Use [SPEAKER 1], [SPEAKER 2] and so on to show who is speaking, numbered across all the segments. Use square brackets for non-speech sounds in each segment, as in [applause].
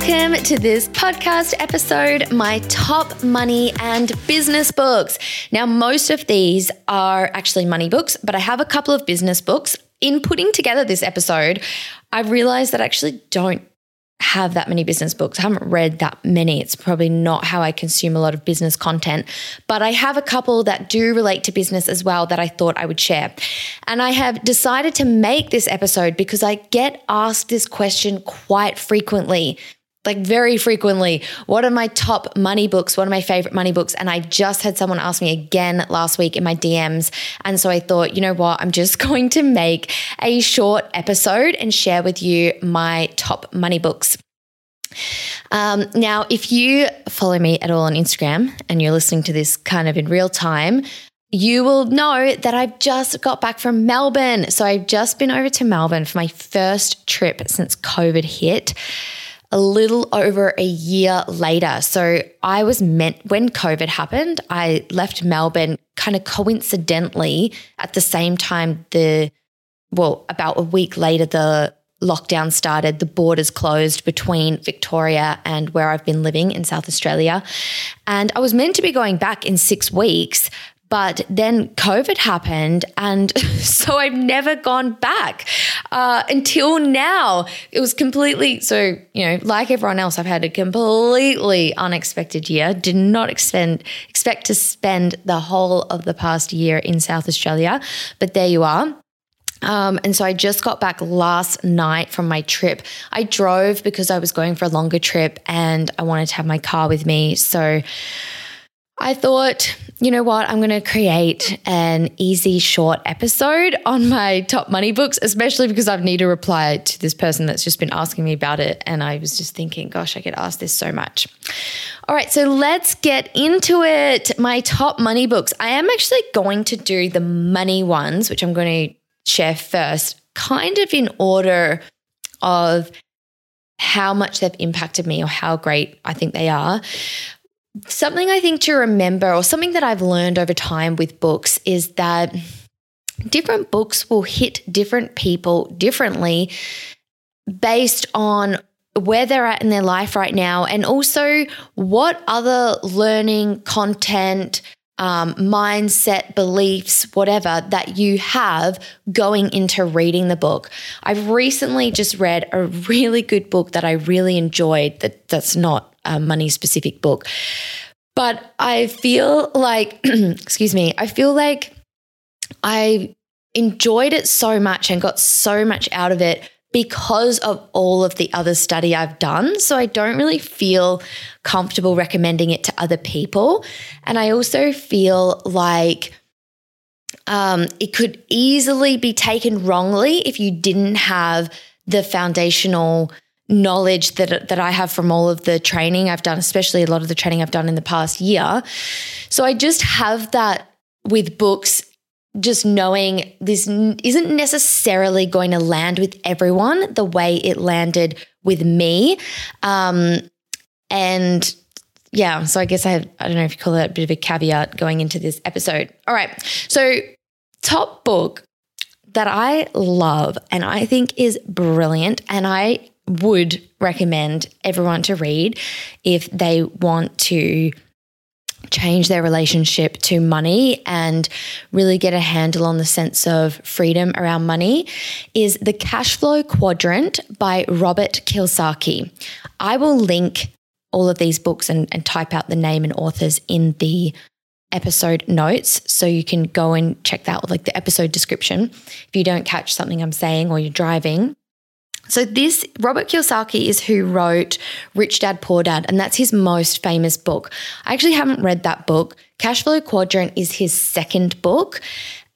[SPEAKER 1] Welcome to this podcast episode, my top money and business books. Now, most of these are actually money books, but I have a couple of business books. In putting together this episode, I realized that I actually don't have that many business books. I haven't read that many. It's probably not how I consume a lot of business content, but I have a couple that do relate to business as well that I thought I would share. And I have decided to make this episode because I get asked this question quite frequently like very frequently, what are my top money books? What are my favorite money books? And I just had someone ask me again last week in my DMs. And so I thought, you know what? I'm just [laughs] going to make a short episode and share with you my top money books. Um, now, if you follow me at all on Instagram and you're listening to this kind of in real time, you will know that I've just got back from Melbourne. So I've just been over to Melbourne for my first trip since COVID hit a little over a year later. So I was meant, when COVID happened, I left Melbourne kind of coincidentally at the same time the, well, about a week later, the lockdown started, the borders closed between Victoria and where I've been living in South Australia. And I was meant to be going back in six weeks, but then COVID happened. And [laughs] so I've never gone back uh, until now. It was completely, so, you know, like everyone else, I've had a completely unexpected year. Did not expend, expect to spend the whole of the past year in South Australia. But there you are. Um, and so I just got back last night from my trip. I drove because I was going for a longer trip and I wanted to have my car with me. So I thought, you know what? I'm going to create an easy, short episode on my top money books, especially because I need to reply to this person that's just been asking me about it. And I was just thinking, gosh, I get asked this so much. All right, so let's get into it. My top money books. I am actually going to do the money ones, which I'm going to share first, kind of in order of how much they've impacted me or how great I think they are. Something I think to remember, or something that I've learned over time with books, is that different books will hit different people differently based on where they're at in their life right now, and also what other learning content, um, mindset, beliefs, whatever that you have going into reading the book. I've recently just read a really good book that I really enjoyed. That that's not a money specific book. But I feel like, [clears throat] excuse me, I feel like I enjoyed it so much and got so much out of it because of all of the other study I've done. So I don't really feel comfortable recommending it to other people. And I also feel like um, it could easily be taken wrongly if you didn't have the foundational knowledge that that I have from all of the training I've done, especially a lot of the training I've done in the past year. So I just have that with books just knowing this isn't necessarily going to land with everyone the way it landed with me. Um, and yeah, so I guess I have, I don't know if you call that a bit of a caveat going into this episode. All right. So, top book that I love and I think is brilliant, and I would recommend everyone to read if they want to change their relationship to money and really get a handle on the sense of freedom around money is The Cash Flow Quadrant by Robert Kiyosaki. I will link all of these books and, and type out the name and authors in the episode notes. So you can go and check that with like the episode description if you don't catch something I'm saying or you're driving. So, this Robert Kiyosaki is who wrote Rich Dad Poor Dad, and that's his most famous book. I actually haven't read that book. Cashflow Quadrant is his second book.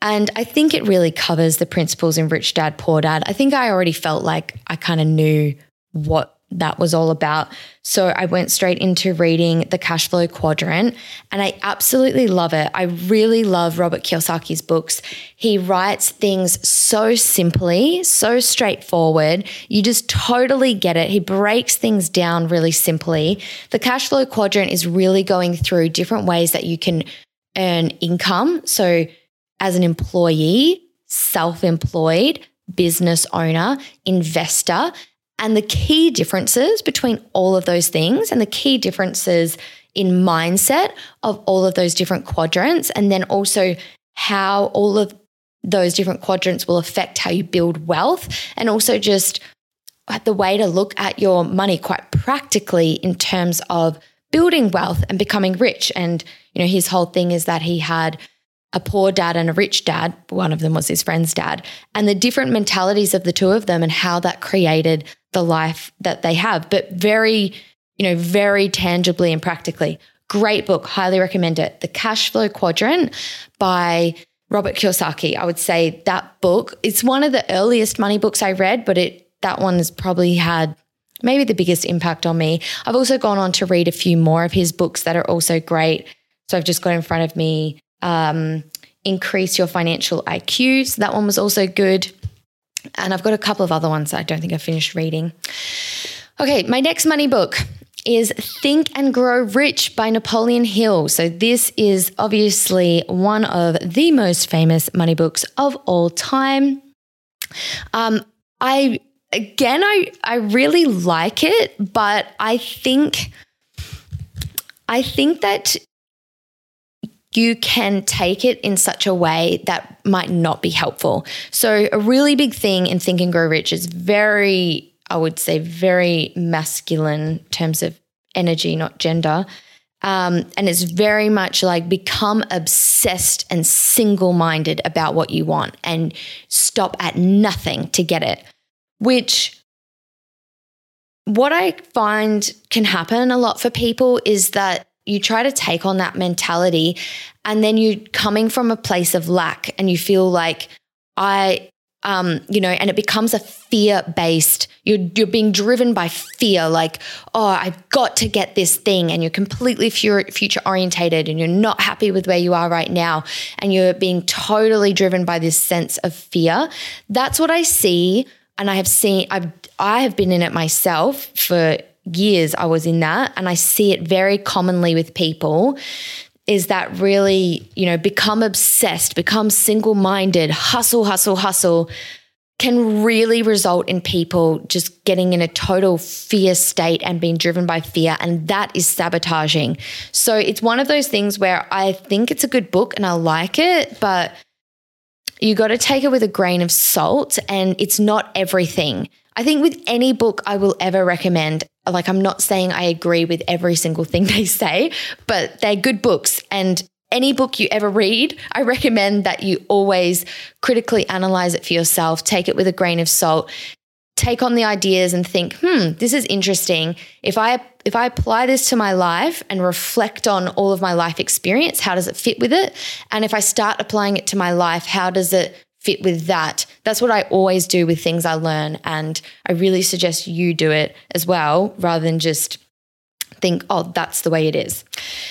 [SPEAKER 1] And I think it really covers the principles in Rich Dad Poor Dad. I think I already felt like I kind of knew what that was all about. So I went straight into reading the cash flow quadrant and I absolutely love it. I really love Robert Kiyosaki's books. He writes things so simply, so straightforward. You just totally get it. He breaks things down really simply. The cash flow quadrant is really going through different ways that you can earn income. So as an employee, self employed, business owner, investor, and the key differences between all of those things and the key differences in mindset of all of those different quadrants, and then also how all of those different quadrants will affect how you build wealth, and also just the way to look at your money quite practically in terms of building wealth and becoming rich. And, you know, his whole thing is that he had a poor dad and a rich dad. One of them was his friend's dad, and the different mentalities of the two of them and how that created the life that they have, but very, you know, very tangibly and practically. Great book, highly recommend it. The Cash Flow Quadrant by Robert Kiyosaki. I would say that book, it's one of the earliest money books I read, but it that one has probably had maybe the biggest impact on me. I've also gone on to read a few more of his books that are also great. So I've just got in front of me um, Increase Your Financial IQ. So that one was also good. And I've got a couple of other ones that I don't think I've finished reading. Okay, my next money book is Think and Grow Rich by Napoleon Hill. So, this is obviously one of the most famous money books of all time. Um, I, again, I, I really like it, but I think, I think that you can take it in such a way that might not be helpful. So, a really big thing in Think and Grow Rich is very, I would say, very masculine in terms of energy, not gender. Um, and it's very much like become obsessed and single minded about what you want and stop at nothing to get it. Which, what I find can happen a lot for people is that you try to take on that mentality and then you're coming from a place of lack and you feel like I um, you know, and it becomes a fear based. You're you're being driven by fear, like, oh, I've got to get this thing, and you're completely future orientated, and you're not happy with where you are right now, and you're being totally driven by this sense of fear. That's what I see, and I have seen. I've I have been in it myself for years I was in that and I see it very commonly with people is that really, you know, become obsessed, become single minded, hustle, hustle, hustle can really result in people just getting in a total fear state and being driven by fear. And that is sabotaging. So it's one of those things where I think it's a good book and I like it, but you got to take it with a grain of salt and it's not everything. I think with any book I will ever recommend, like I'm not saying I agree with every single thing [laughs] they say, but they're good books. And any book you ever read, I recommend that you always critically analyze it for yourself, take it with a grain of salt, take on the ideas and think, hmm, this is interesting. If I if I apply this to my life and reflect on all of my life experience, how does it fit with it? And if I start applying it to my life, how does it fit with that. That's what I always do with things I learn. And I really suggest you do it as well, rather than just think, oh, that's the way it is.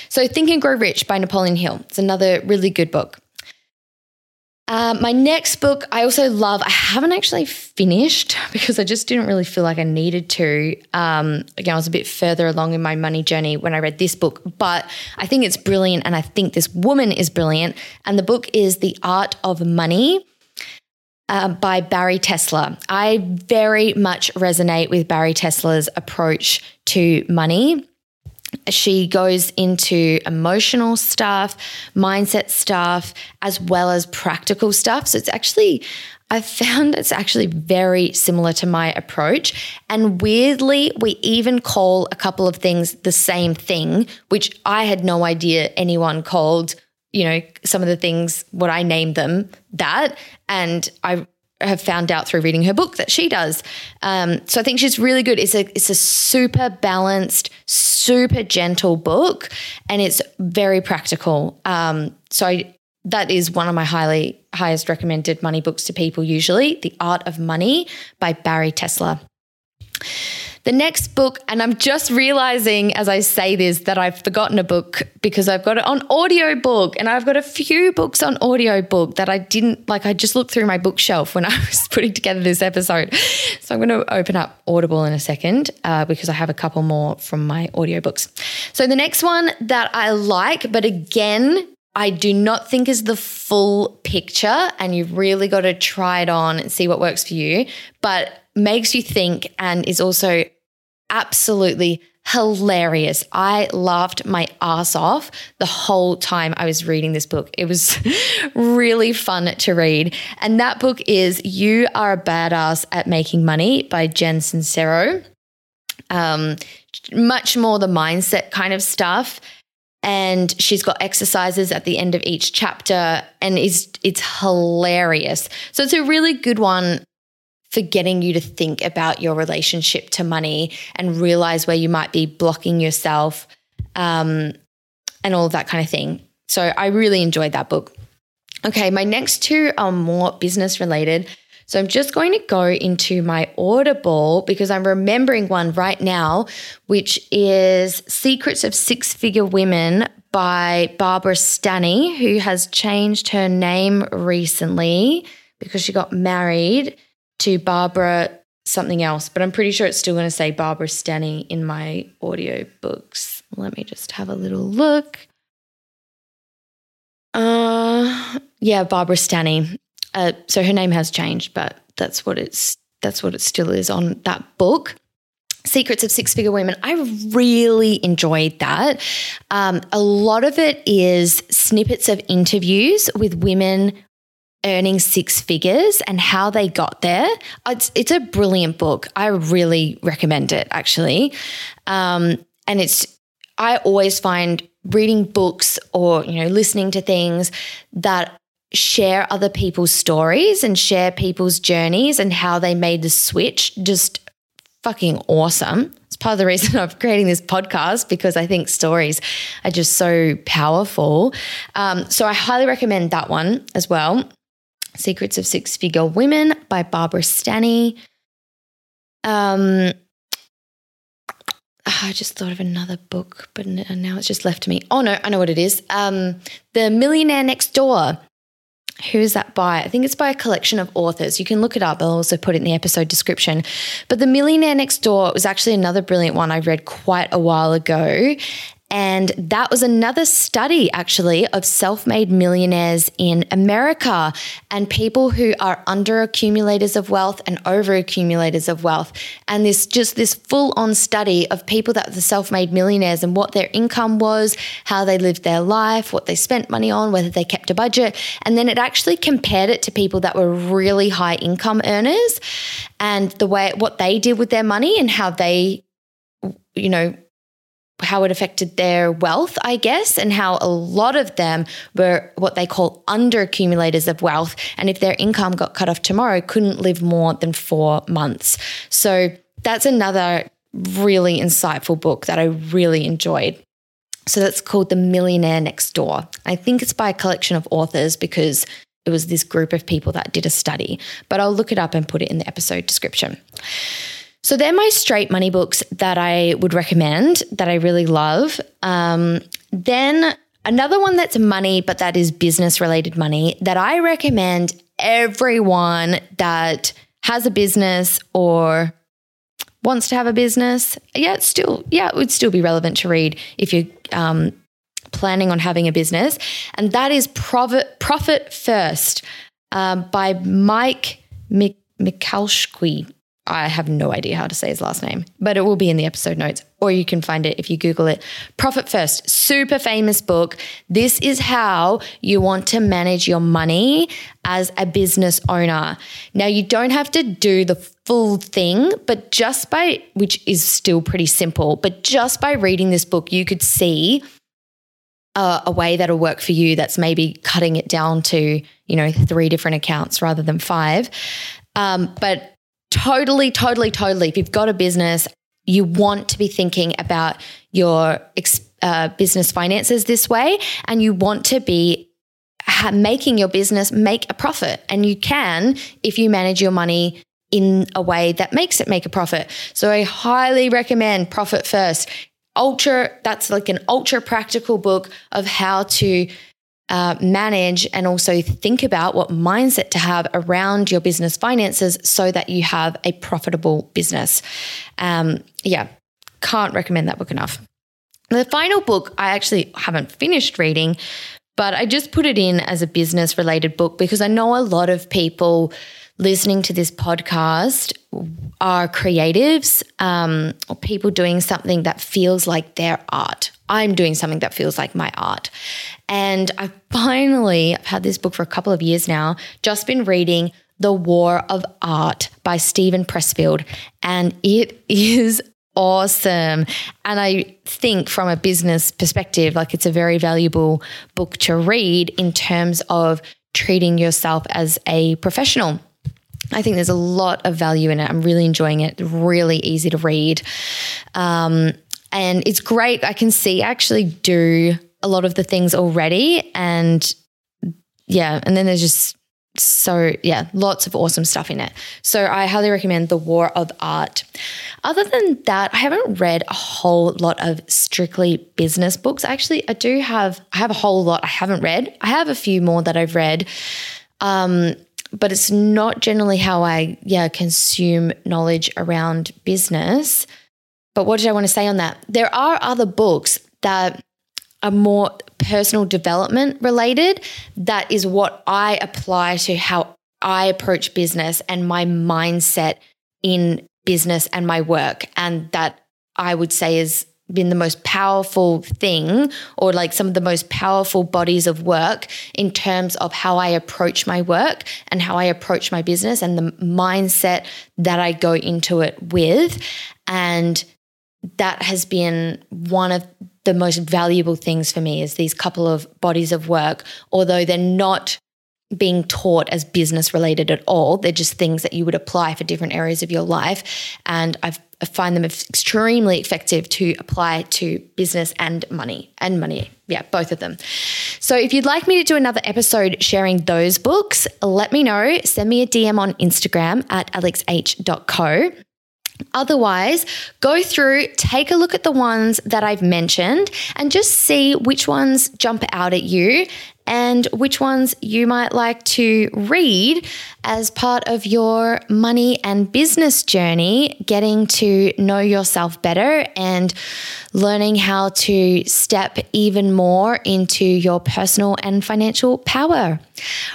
[SPEAKER 1] So, Think and Grow Rich by Napoleon Hill. It's another really good book. Uh, my next book, I also love. I haven't actually finished [laughs] because I just didn't really feel like I needed to. Um, again, I was a bit further along in my money journey when I read this book, but I think it's brilliant, and I think this woman is brilliant. And the book is The Art of Money uh, by Bari Tessler. I very much resonate with Bari Tessler's approach to money. She goes into emotional stuff, mindset stuff, as well as practical stuff. So it's actually, I found it's actually very similar to my approach. And weirdly, we even call a couple of things the same thing, which I had no idea anyone called you know, some of the things, what I named them that. And I have found out through reading her book that she does. Um, so I think she's really good. It's a it's a super balanced, super gentle book, and it's very practical. Um, so I, that is one of my highly highest recommended money books to people. Usually, The Art of Money by Bari Tessler. The next book, and I'm just realizing as I say this that I've forgotten a book because I've got it on audiobook and I've got a few books on audiobook that I didn't like. I just looked through my bookshelf when [laughs] I was putting together this episode. So I'm going to open up Audible in a second uh, because I have a couple more from my audiobooks. So the next one that I like, but again, I do not think is the full picture, and you've really got to try it on and see what works for you, but makes you think and is also absolutely hilarious. I laughed my ass off the whole time I was reading this book. It was [laughs] really fun to read. And that book is You Are a Badass at Making Money by Jen Sincero. Um, much more the mindset kind of stuff. And she's got exercises at the end of each chapter, and it's it's hilarious. So it's a really good one for getting you to think about your relationship to money and realize where you might be blocking yourself um, and all that kind of thing. So I really enjoyed that book. Okay, my next two are more business related. So I'm just going to go into my Audible because I'm remembering one right now, which is Secrets of Six Figure Women by Barbara Stanny, who has changed her name recently because she got married to Barbara something else, but I'm pretty sure it's still going to say Barbara Stanny in my audio books. Let me just have a little look. Uh, yeah, Barbara Stanny. Uh, so her name has changed, but that's what it's that's what it still is on that book. Secrets of Six Figure Women. I really enjoyed that. Um, a lot of it is snippets of interviews with women earning six figures and how they got there. It's, it's a brilliant book. I really recommend it, actually. Um, and it's, I always find reading books or, you know, listening to things that share other people's stories and share people's journeys and how they made the switch just fucking awesome. It's part of the reason [laughs] I'm creating this podcast because I think stories are just so powerful. Um, so I highly recommend that one as well. Secrets of Six Figure Women by Barbara Stanny. Um, I just thought of another book, but now it's just left to me. Oh no, I know what it is. Um, the Millionaire Next Door. Who is that by? I think it's by a collection of authors. You can look it up. I'll also put it in the episode description. But The Millionaire Next Door was actually another brilliant one I read quite a while ago. And that was another study, actually, of self made millionaires in America and people who are under accumulators of wealth and over accumulators of wealth. And this just this full on study of people that were self made millionaires and what their income was, how they lived their life, what they spent money on, whether they kept a budget. And then it actually compared it to people that were really high income earners and the way what they did with their money and how they you know how it affected their wealth, I guess, and how a lot of them were what they call under accumulators of wealth. And if their income got cut off tomorrow, couldn't live more than four months. So that's another really insightful book that I really enjoyed. So that's called The Millionaire Next Door. I think it's by a collection of authors because it was this group of people that did a study, but I'll look it up and put it in the episode description. So they're my straight money books that I would recommend that I really love. Um, then another one that's money, but that is business related money that I recommend everyone that has a business or wants to have a business. Yeah, it's still, yeah, it would still be relevant to read if you're um, planning on having a business. And that is Profit, Profit First um, by Mike Michalski. I have no idea how to say his last name, but it will be in the episode notes, or you can find it if you Google it. Profit First, super famous book. This is how you want to manage your money as a business owner. Now, you don't have to do the full thing, but just by, which is still pretty simple, but just by reading this book, you could see a, a way that'll work for you that's maybe cutting it down to, you know, three different accounts rather than five. Um, but totally, totally, totally, if you've got a business, you want to be thinking about your uh, business finances this way, and you want to be ha- making your business make a profit. And you can if you manage your money in a way that makes it make a profit. So I highly recommend Profit First ultra, that's like an ultra practical book of how to uh, manage and also think about what mindset to have around your business finances so that you have a profitable business. Um, yeah, can't recommend that book enough. The final book I actually haven't finished reading, but I just put it in as a business related book because I know a lot of people listening to this podcast are creatives um, or people doing something that feels like their art. I'm doing something that feels like my art. And I [laughs] finally, I've had this book for a couple of years now, just been reading The War of Art by Steven Pressfield. And it [laughs] is awesome. And I think from a business perspective, like it's a very valuable book to read in terms of treating yourself as a professional. I think there's a lot of value in it. I'm really enjoying it. Really easy to read. Um, and it's great. I can see I actually do a lot of the things already. And yeah, and then there's just so yeah, lots of awesome stuff in it. So I highly recommend The War of Art. Other than that, I haven't read a whole lot of strictly business books. Actually, I do have I have a whole lot I haven't read. I have a few more that I've read. Um, but it's not generally how I yeah consume knowledge around business. But what did I want to say on that? There are other books that are more personal development related. That is what I apply to how I approach business and my mindset in business and my work. And that I would say is been the most powerful thing or like some of the most powerful bodies of work in terms of how I approach my work and how I approach my business and the mindset that I go into it with. And that has been one of the most valuable things for me is these couple of bodies of work, although they're not being taught as business related at all. They're just things that you would apply for different areas of your life. And I've, I find them extremely effective to apply to business and money and money. Yeah, both of them. So if you'd like me to do another episode sharing those books, let me know. Send me a DM on Instagram at alexh.co. Otherwise, go through, take a look at the ones that I've mentioned, and just see which ones jump out at you and which ones you might like to read as part of your money and business journey, getting to know yourself better and learning how to step even more into your personal and financial power.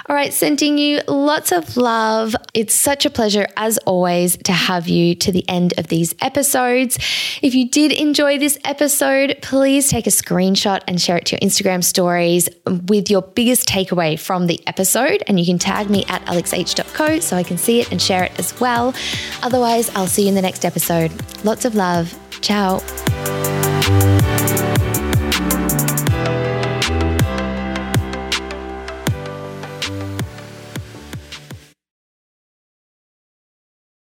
[SPEAKER 1] All right, sending you lots of love. It's such a pleasure, as always, to have you to the end of these episodes. If you did enjoy this episode, please take a screenshot and share it to your Instagram stories with your biggest takeaway from the episode. And you can tag me at alexh.co so I can see it and share it as well. Otherwise, I'll see you in the next episode. Lots of love. Ciao.